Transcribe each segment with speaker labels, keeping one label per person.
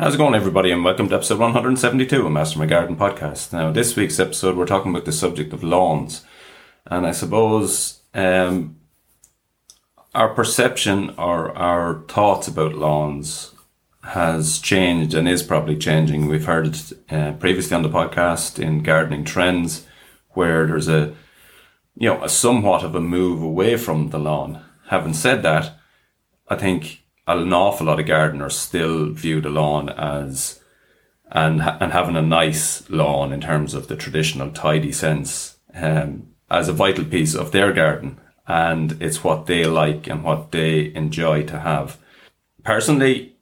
Speaker 1: How's it going, everybody, and welcome to episode 172 of Master My Garden podcast. Now, this week's episode, we're talking about the subject of lawns, and I suppose um, our perception or our thoughts about lawns has changed and is probably changing. We've heard it uh, previously on the podcast in gardening trends, where there's a you know a somewhat of a move away from the lawn. Having said that, I think an awful lot of gardeners still view the lawn as and and having a nice lawn in terms of the traditional tidy sense um, as a vital piece of their garden and it's what they like and what they enjoy to have. Personally,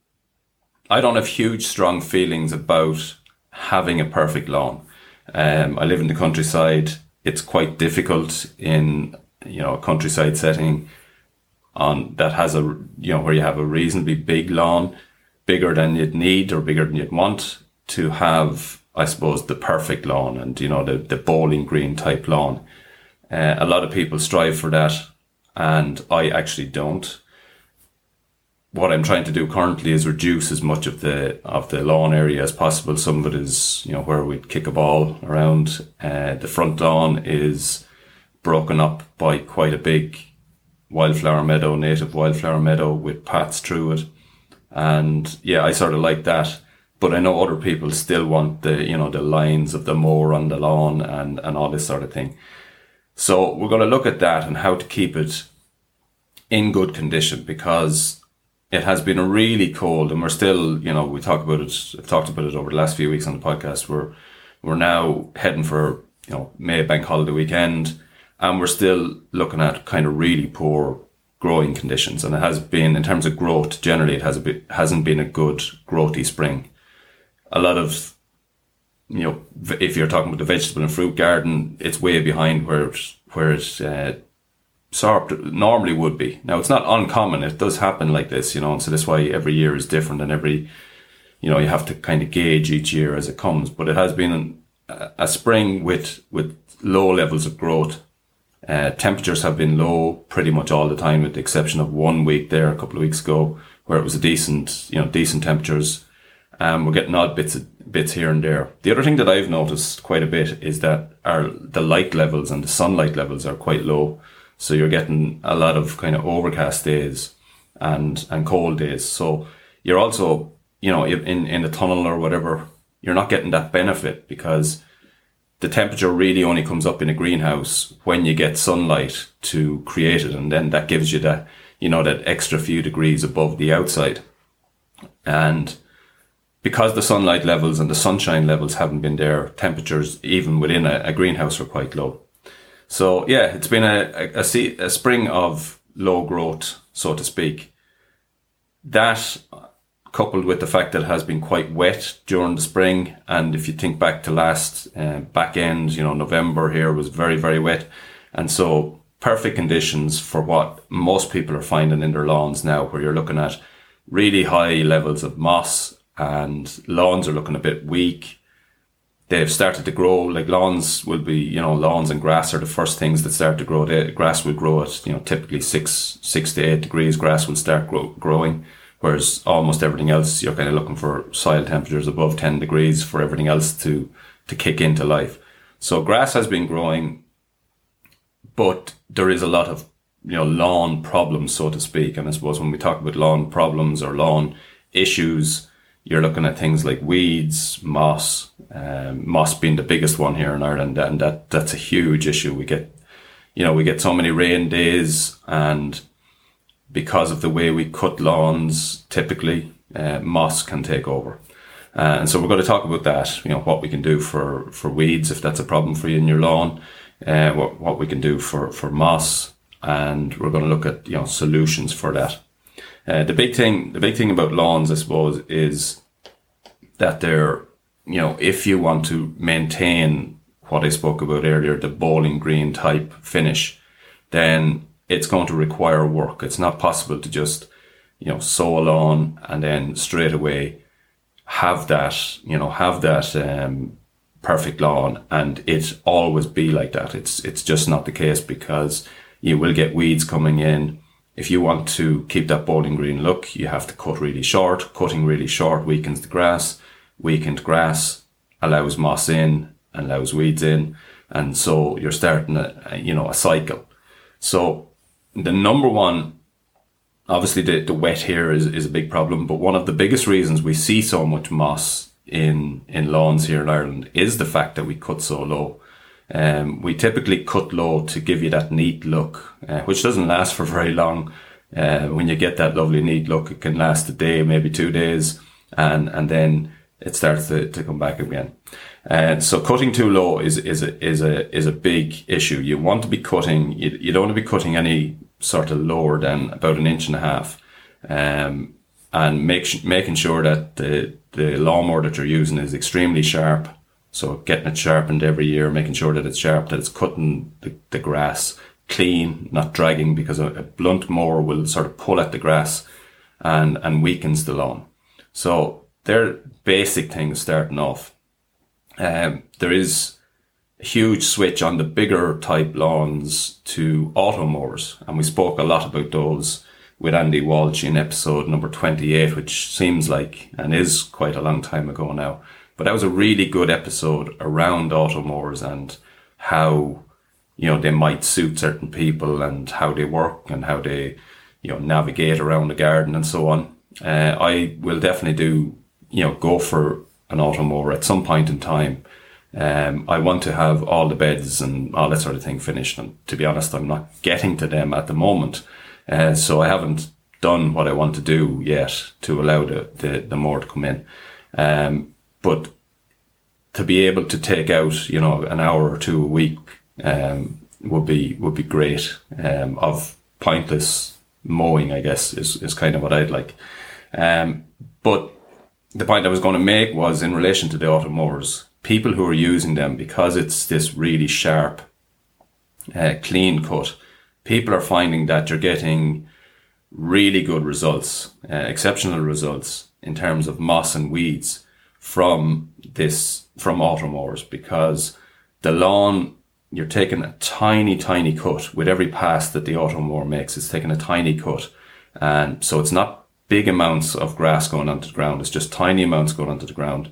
Speaker 1: I don't have huge strong feelings about having a perfect lawn. Um, I live in the countryside. It's quite difficult in you know a countryside setting on that has a you know where you have a reasonably big lawn, bigger than you'd need or bigger than you'd want to have, I suppose, the perfect lawn and you know the the bowling green type lawn. Uh, a lot of people strive for that, and I actually don't. What I'm trying to do currently is reduce as much of the of the lawn area as possible. Some of it is you know where we'd kick a ball around. Uh, the front lawn is broken up by quite a big wildflower meadow, native wildflower meadow with paths through it. And yeah, I sort of like that. But I know other people still want the, you know, the lines of the mower on the lawn and, and all this sort of thing. So we're going to look at that and how to keep it in good condition because it has been really cold and we're still, you know, we talk about it, I've talked about it over the last few weeks on the podcast. We're, we're now heading for, you know, May bank holiday weekend and we're still looking at kind of really poor growing conditions. And it has been, in terms of growth, generally, it has a bit, hasn't been a good growthy spring. A lot of, you know, if you're talking about the vegetable and fruit garden, it's way behind where it, where it uh, normally would be. Now, it's not uncommon. It does happen like this, you know, and so that's why every year is different and every, you know, you have to kind of gauge each year as it comes. But it has been a, a spring with, with low levels of growth uh, temperatures have been low pretty much all the time, with the exception of one week there a couple of weeks ago where it was a decent, you know, decent temperatures. Um, we're getting odd bits bits here and there. The other thing that I've noticed quite a bit is that our the light levels and the sunlight levels are quite low. So you're getting a lot of kind of overcast days and and cold days. So you're also, you know, in in a tunnel or whatever, you're not getting that benefit because the temperature really only comes up in a greenhouse when you get sunlight to create it. And then that gives you that, you know, that extra few degrees above the outside. And because the sunlight levels and the sunshine levels haven't been there, temperatures even within a, a greenhouse are quite low. So yeah, it's been a, a, a, a spring of low growth, so to speak. That coupled with the fact that it has been quite wet during the spring. And if you think back to last uh, back end, you know, November here was very, very wet. And so perfect conditions for what most people are finding in their lawns now, where you're looking at really high levels of moss and lawns are looking a bit weak. They've started to grow like lawns will be, you know, lawns and grass are the first things that start to grow. The grass will grow at, you know, typically six, six to eight degrees. Grass will start grow, growing Whereas almost everything else, you're kind of looking for soil temperatures above 10 degrees for everything else to, to kick into life. So grass has been growing, but there is a lot of, you know, lawn problems, so to speak. And I suppose when we talk about lawn problems or lawn issues, you're looking at things like weeds, moss, um, moss being the biggest one here in Ireland. And that, that's a huge issue. We get, you know, we get so many rain days and because of the way we cut lawns, typically uh, moss can take over. Uh, and so we're going to talk about that, you know, what we can do for, for weeds if that's a problem for you in your lawn, uh, what, what we can do for, for moss, and we're going to look at, you know, solutions for that. Uh, the big thing, the big thing about lawns, I suppose, is that they're, you know, if you want to maintain what I spoke about earlier, the bowling green type finish, then it's going to require work. It's not possible to just, you know, sow a lawn and then straight away have that, you know, have that um, perfect lawn and it always be like that. It's it's just not the case because you will get weeds coming in. if you want to keep that bowling green look, you have to cut really short. Cutting really short weakens the grass. Weakened grass allows moss in and allows weeds in. And so you're starting a, you know, a cycle. So the number one, obviously the, the wet here is, is a big problem, but one of the biggest reasons we see so much moss in, in lawns here in Ireland is the fact that we cut so low. Um, we typically cut low to give you that neat look, uh, which doesn't last for very long. Uh, when you get that lovely neat look, it can last a day, maybe two days, and and then it starts to, to come back again. And uh, so cutting too low is is a is a is a big issue. You want to be cutting. You, you don't want to be cutting any sort of lower than about an inch and a half, um, and make making sure that the the lawnmower that you're using is extremely sharp so getting it sharpened every year, making sure that it's sharp, that it's cutting the, the grass clean, not dragging, because a, a blunt mower will sort of pull at the grass and, and weakens the lawn. So they're basic things starting off. Um, there is huge switch on the bigger type lawns to auto mowers, and we spoke a lot about those with Andy Walsh in episode number 28, which seems like and is quite a long time ago now. But that was a really good episode around automowers and how, you know, they might suit certain people and how they work and how they, you know, navigate around the garden and so on. Uh, I will definitely do, you know, go for an automower at some point in time. Um, I want to have all the beds and all that sort of thing finished. And to be honest, I'm not getting to them at the moment. Uh, so I haven't done what I want to do yet to allow the, the, the mower to come in. Um, but to be able to take out, you know, an hour or two a week um, would be would be great. Um, of pointless mowing, I guess, is, is kind of what I'd like. Um, but the point I was going to make was in relation to the auto mowers, people who are using them because it's this really sharp, uh, clean cut. People are finding that you're getting really good results, uh, exceptional results in terms of moss and weeds from this from automowers because the lawn you're taking a tiny tiny cut with every pass that the automower makes it's taking a tiny cut and so it's not big amounts of grass going onto the ground it's just tiny amounts going onto the ground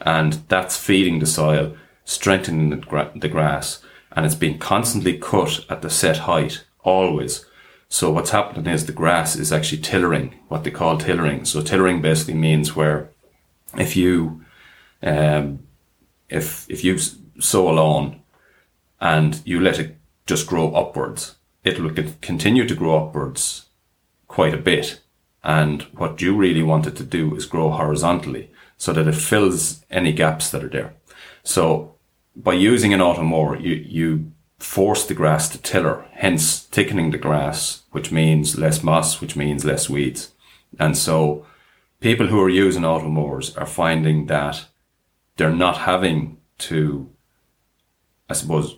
Speaker 1: and that's feeding the soil strengthening the, gra- the grass and it's being constantly cut at the set height always. So what's happening is the grass is actually tillering what they call tillering. So tillering basically means where if you um, if if you sow a lawn and you let it just grow upwards, it will continue to grow upwards quite a bit. And what you really want it to do is grow horizontally so that it fills any gaps that are there. So by using an auto mower, you, you force the grass to tiller, hence thickening the grass, which means less moss, which means less weeds. And so people who are using auto mowers are finding that they're not having to, I suppose,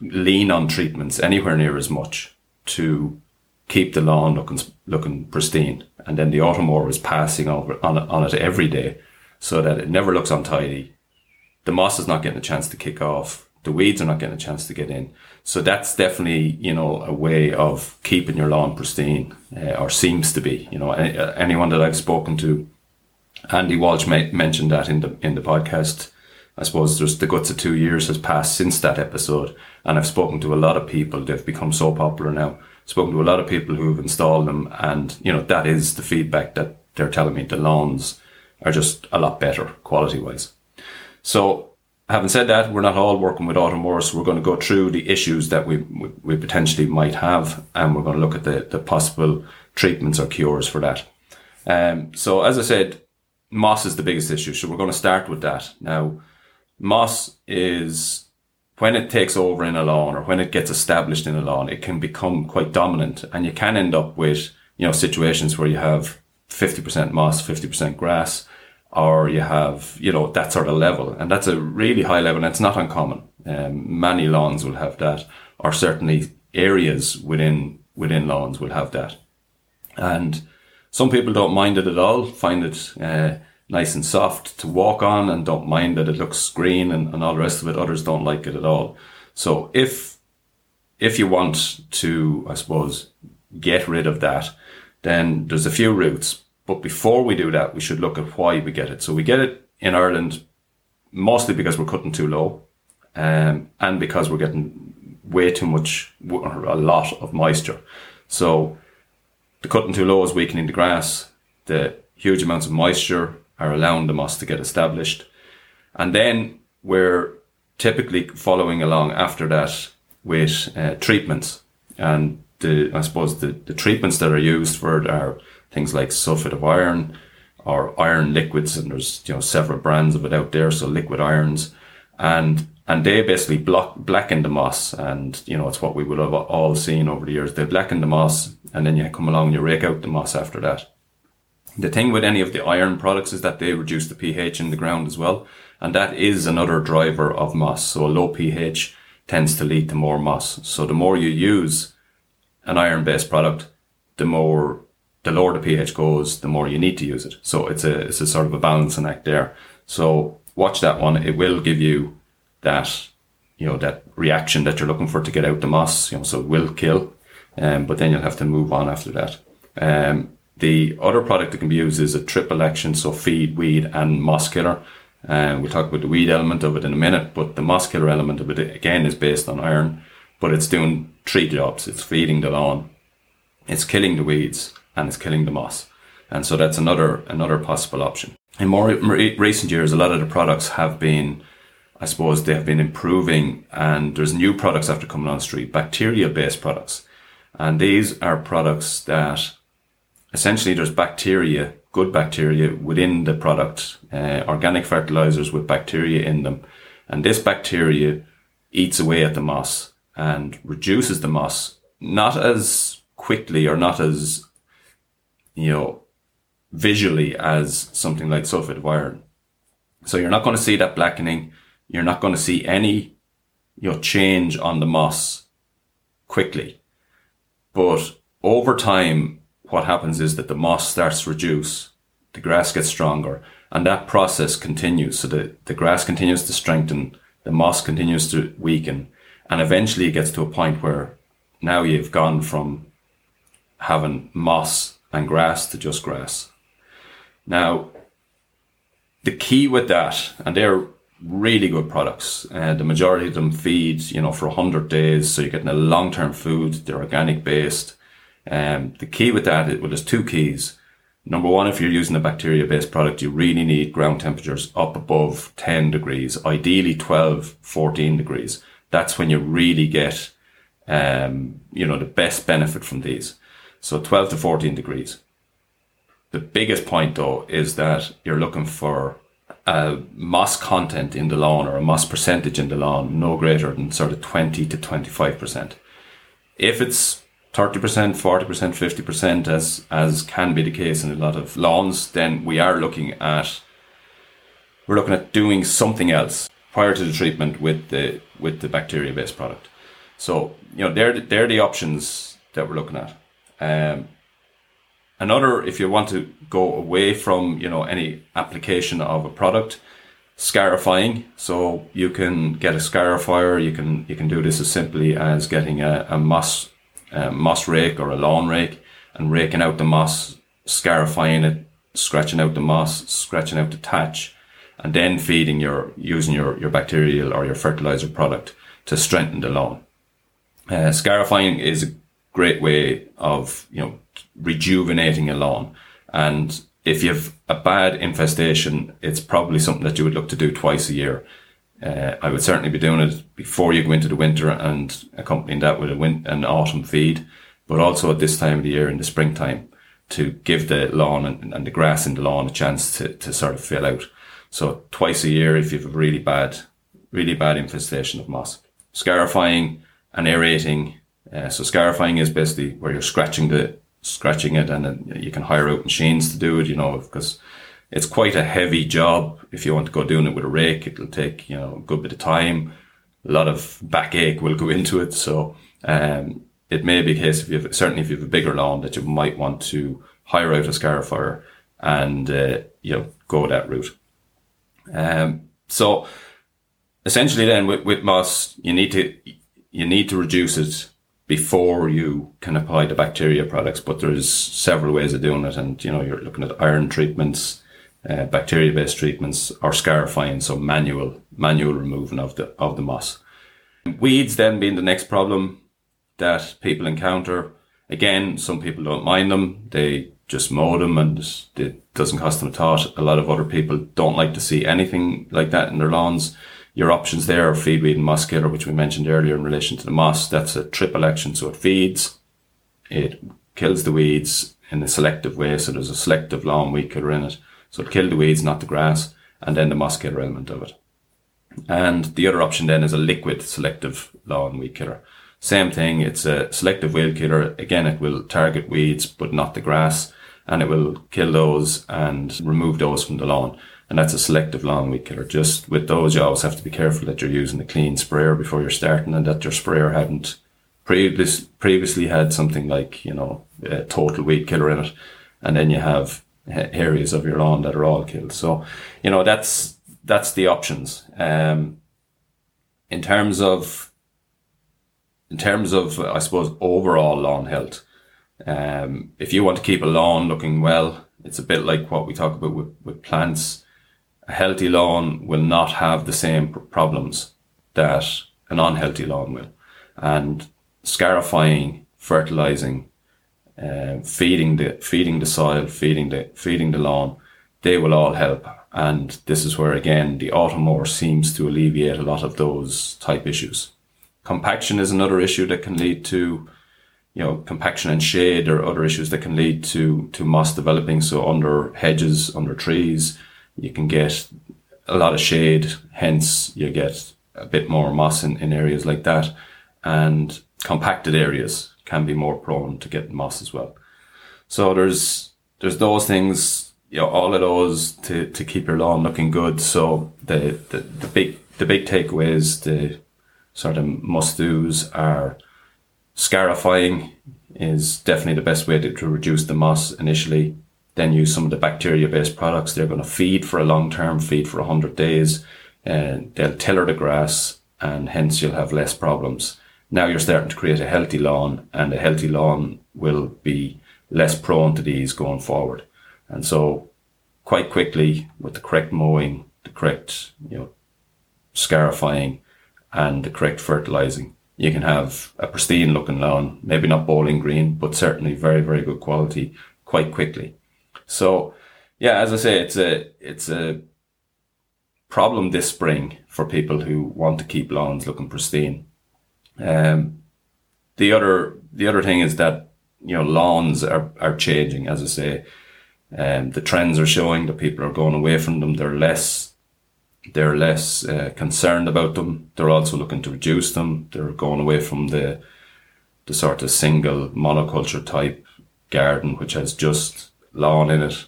Speaker 1: lean on treatments anywhere near as much to keep the lawn looking looking pristine, and then the automower is passing over on on it every day, so that it never looks untidy. The moss is not getting a chance to kick off. The weeds are not getting a chance to get in. So that's definitely you know a way of keeping your lawn pristine, uh, or seems to be. You know, anyone that I've spoken to, Andy Walsh mentioned that in the in the podcast I suppose there's the guts of two years has passed since that episode, and I've spoken to a lot of people. They've become so popular now. Spoken to a lot of people who've installed them, and you know that is the feedback that they're telling me. The lawns are just a lot better quality wise. So, having said that, we're not all working with automowers. So we're going to go through the issues that we, we, we potentially might have, and we're going to look at the the possible treatments or cures for that. Um, so, as I said, moss is the biggest issue. So we're going to start with that now moss is when it takes over in a lawn or when it gets established in a lawn, it can become quite dominant and you can end up with, you know, situations where you have 50% moss, 50% grass, or you have, you know, that sort of level. And that's a really high level and it's not uncommon. Um, many lawns will have that, or certainly areas within, within lawns will have that. And some people don't mind it at all, find it, uh, nice and soft to walk on and don't mind that it looks green and, and all the rest of it. Others don't like it at all. So if, if you want to, I suppose, get rid of that, then there's a few routes. But before we do that, we should look at why we get it. So we get it in Ireland mostly because we're cutting too low, um, and because we're getting way too much, or a lot of moisture. So the cutting too low is weakening the grass. The huge amounts of moisture are allowing the moss to get established. And then we're typically following along after that with uh, treatments. And the, I suppose the, the treatments that are used for it are things like sulfate of iron or iron liquids. And there's, you know, several brands of it out there. So liquid irons and, and they basically block, blacken the moss. And, you know, it's what we would have all seen over the years. They blacken the moss and then you come along and you rake out the moss after that. The thing with any of the iron products is that they reduce the pH in the ground as well. And that is another driver of moss. So a low pH tends to lead to more moss. So the more you use an iron based product, the more, the lower the pH goes, the more you need to use it. So it's a, it's a sort of a balancing act there. So watch that one. It will give you that, you know, that reaction that you're looking for to get out the moss, you know, so it will kill. Um, but then you'll have to move on after that. Um, the other product that can be used is a triple action, so feed, weed, and moss killer. Uh, we'll talk about the weed element of it in a minute, but the moss killer element of it again is based on iron, but it's doing three jobs. It's feeding the lawn, it's killing the weeds, and it's killing the moss. And so that's another another possible option. In more re- recent years, a lot of the products have been, I suppose, they have been improving, and there's new products after coming on the street, bacteria-based products, and these are products that essentially there's bacteria, good bacteria within the product, uh, organic fertilizers with bacteria in them. And this bacteria eats away at the moss and reduces the moss, not as quickly or not as, you know, visually as something like sulfate of iron. So you're not going to see that blackening. You're not going to see any, you know, change on the moss quickly. But over time, what happens is that the moss starts to reduce, the grass gets stronger, and that process continues. So the, the grass continues to strengthen, the moss continues to weaken, and eventually it gets to a point where now you've gone from having moss and grass to just grass. Now, the key with that, and they're really good products. Uh, the majority of them feed, you know, for 100 days. So you're getting a long-term food. They're organic based. Um, the key with that, well, there's two keys. Number one, if you're using a bacteria based product, you really need ground temperatures up above 10 degrees, ideally 12, 14 degrees. That's when you really get, um, you know, the best benefit from these. So 12 to 14 degrees. The biggest point though is that you're looking for a moss content in the lawn or a moss percentage in the lawn no greater than sort of 20 to 25%. If it's 30%, 40%, 50% as, as can be the case in a lot of lawns, then we are looking at, we're looking at doing something else prior to the treatment with the, with the bacteria based product. So, you know, they're, they're the options that we're looking at. Um, another, if you want to go away from, you know, any application of a product, scarifying. So you can get a scarifier. You can, you can do this as simply as getting a, a moss a moss rake or a lawn rake and raking out the moss, scarifying it, scratching out the moss, scratching out the thatch, and then feeding your, using your, your bacterial or your fertilizer product to strengthen the lawn. Uh, scarifying is a great way of, you know, rejuvenating a lawn. And if you have a bad infestation, it's probably something that you would look to do twice a year. Uh, I would certainly be doing it before you go into the winter and accompanying that with a win- an autumn feed, but also at this time of the year in the springtime to give the lawn and, and the grass in the lawn a chance to, to sort of fill out. So twice a year if you have a really bad, really bad infestation of moss. Scarifying and aerating. Uh, so scarifying is basically where you're scratching the, scratching it and then you can hire out machines to do it, you know, because it's quite a heavy job. If you want to go doing it with a rake, it'll take, you know, a good bit of time. A lot of backache will go into it. So, um, it may be a case if you have, certainly if you have a bigger lawn that you might want to hire out a scarifier and, uh, you know, go that route. Um, so essentially then with, with moss, you need to, you need to reduce it before you can apply the bacteria products. But there's several ways of doing it, and you know you're looking at iron treatments, uh, bacteria-based treatments, or scarifying, so manual manual removing of the of the moss. Weeds then being the next problem that people encounter. Again, some people don't mind them; they just mow them, and it doesn't cost them a thought. A lot of other people don't like to see anything like that in their lawns your options there are feed, weed, and moss killer, which we mentioned earlier in relation to the moss. That's a triple action. So it feeds, it kills the weeds in a selective way. So there's a selective lawn weed killer in it. So it kill the weeds, not the grass, and then the moss killer element of it. And the other option then is a liquid selective lawn weed killer. Same thing. It's a selective weed killer. Again, it will target weeds, but not the grass, and it will kill those and remove those from the lawn and that's a selective lawn weed killer. Just with those, you always have to be careful that you're using a clean sprayer before you're starting, and that your sprayer hadn't previous, previously had something like you know a total weed killer in it, and then you have areas of your lawn that are all killed. So, you know that's that's the options. Um, in terms of in terms of I suppose overall lawn health, um, if you want to keep a lawn looking well, it's a bit like what we talk about with, with plants a healthy lawn will not have the same problems that an unhealthy lawn will. And scarifying, fertilizing, uh, feeding the feeding the soil, feeding the feeding the lawn, they will all help. And this is where again the Automower seems to alleviate a lot of those type issues. Compaction is another issue that can lead to, you know, compaction and shade or other issues that can lead to to moss developing. So under hedges, under trees, you can get a lot of shade, hence you get a bit more moss in, in areas like that. And compacted areas can be more prone to get moss as well. So there's there's those things, you know, all of those to, to keep your lawn looking good. So the, the, the big the big takeaways, the sort of must do's are scarifying is definitely the best way to, to reduce the moss initially then use some of the bacteria based products. They're going to feed for a long term, feed for 100 days, and they'll tiller the grass, and hence you'll have less problems. Now you're starting to create a healthy lawn, and a healthy lawn will be less prone to these going forward. And so, quite quickly, with the correct mowing, the correct, you know, scarifying, and the correct fertilizing, you can have a pristine looking lawn, maybe not bowling green, but certainly very, very good quality quite quickly. So yeah, as I say, it's a it's a problem this spring for people who want to keep lawns looking pristine. Um, the other the other thing is that you know lawns are are changing. As I say, um, the trends are showing that people are going away from them. They're less they're less uh, concerned about them. They're also looking to reduce them. They're going away from the the sort of single monoculture type garden, which has just lawn in it,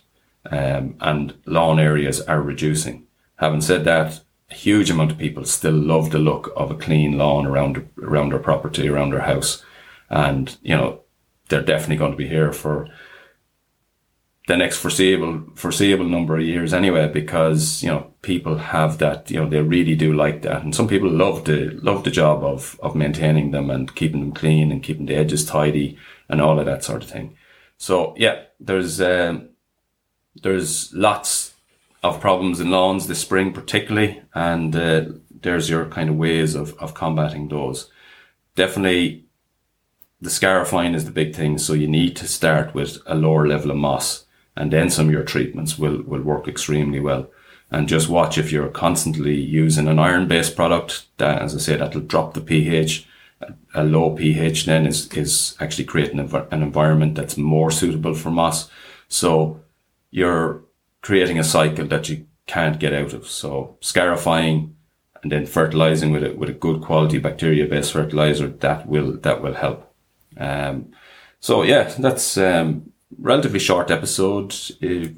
Speaker 1: um, and lawn areas are reducing. Having said that, a huge amount of people still love the look of a clean lawn around around their property, around their house, and you know they're definitely going to be here for the next foreseeable foreseeable number of years anyway because you know people have that you know they really do like that and some people love the love the job of of maintaining them and keeping them clean and keeping the edges tidy and all of that sort of thing so yeah, there's um, there's lots of problems in lawns this spring, particularly, and uh, there's your kind of ways of of combating those. Definitely, the scarifying is the big thing. So you need to start with a lower level of moss, and then some of your treatments will will work extremely well. And just watch if you're constantly using an iron based product. That, as I say, that'll drop the pH a low pH then is, is actually creating an environment that's more suitable for moss. So you're creating a cycle that you can't get out of. So scarifying and then fertilizing with a, with a good quality bacteria based fertilizer that will, that will help. Um, so yeah, that's, um, relatively short episode.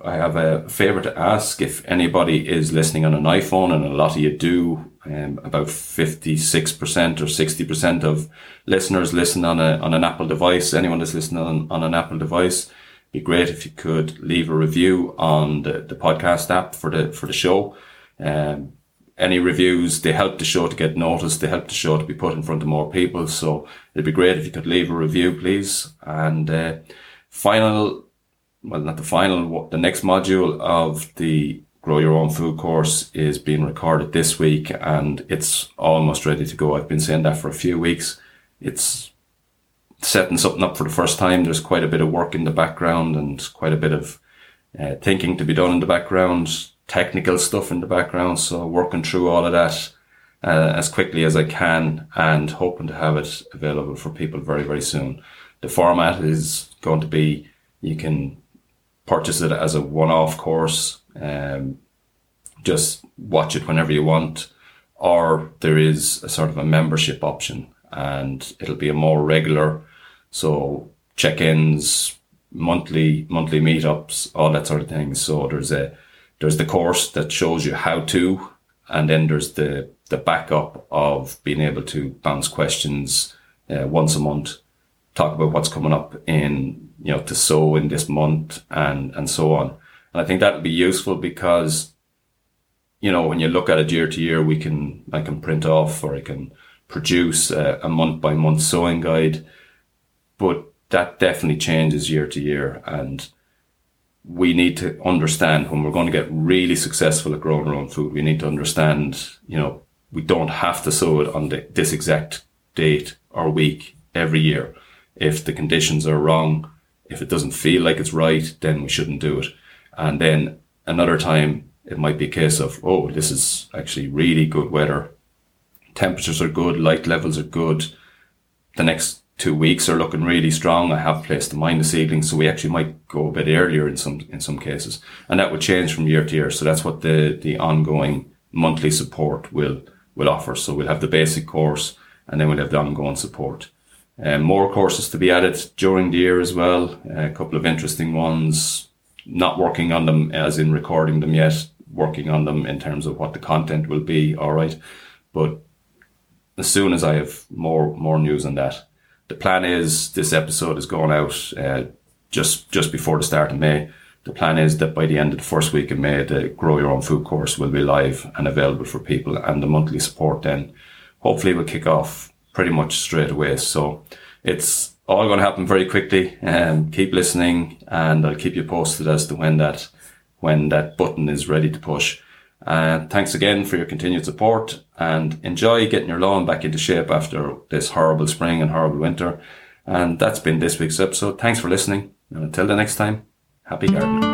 Speaker 1: I have a favor to ask if anybody is listening on an iPhone and a lot of you do um, about 56% or 60% of listeners listen on a, on an Apple device. Anyone that's listening on, on an Apple device, be great if you could leave a review on the, the podcast app for the, for the show. Um, any reviews, they help the show to get noticed. They help the show to be put in front of more people. So it'd be great if you could leave a review, please. And uh, final, well, not the final, the next module of the Grow Your Own Food course is being recorded this week and it's almost ready to go. I've been saying that for a few weeks. It's setting something up for the first time. There's quite a bit of work in the background and quite a bit of uh, thinking to be done in the background, technical stuff in the background. So working through all of that uh, as quickly as I can and hoping to have it available for people very, very soon. The format is going to be you can purchase it as a one-off course um, just watch it whenever you want, or there is a sort of a membership option, and it'll be a more regular, so check-ins, monthly monthly meetups, all that sort of thing. So there's a there's the course that shows you how to, and then there's the the backup of being able to bounce questions uh, once a month, talk about what's coming up in you know to sow in this month, and and so on. And I think that would be useful because, you know, when you look at it year to year, we can, I can print off or I can produce a, a month by month sowing guide, but that definitely changes year to year. And we need to understand when we're going to get really successful at growing our own food, we need to understand, you know, we don't have to sow it on the, this exact date or week every year. If the conditions are wrong, if it doesn't feel like it's right, then we shouldn't do it. And then another time it might be a case of, oh, this is actually really good weather. Temperatures are good, light levels are good. The next two weeks are looking really strong. I have placed the minus seedlings, so we actually might go a bit earlier in some in some cases, and that would change from year to year. So that's what the the ongoing monthly support will will offer. So we'll have the basic course, and then we'll have the ongoing support. Um, more courses to be added during the year as well. A couple of interesting ones not working on them as in recording them yet, working on them in terms of what the content will be. All right. But as soon as I have more, more news on that, the plan is this episode is going out, uh, just, just before the start of May. The plan is that by the end of the first week of May, the Grow Your Own Food course will be live and available for people and the monthly support then hopefully will kick off pretty much straight away. So it's, all going to happen very quickly. Um, keep listening, and I'll keep you posted as to when that when that button is ready to push. Uh, thanks again for your continued support, and enjoy getting your lawn back into shape after this horrible spring and horrible winter. And that's been this week's episode. Thanks for listening, and until the next time, happy gardening.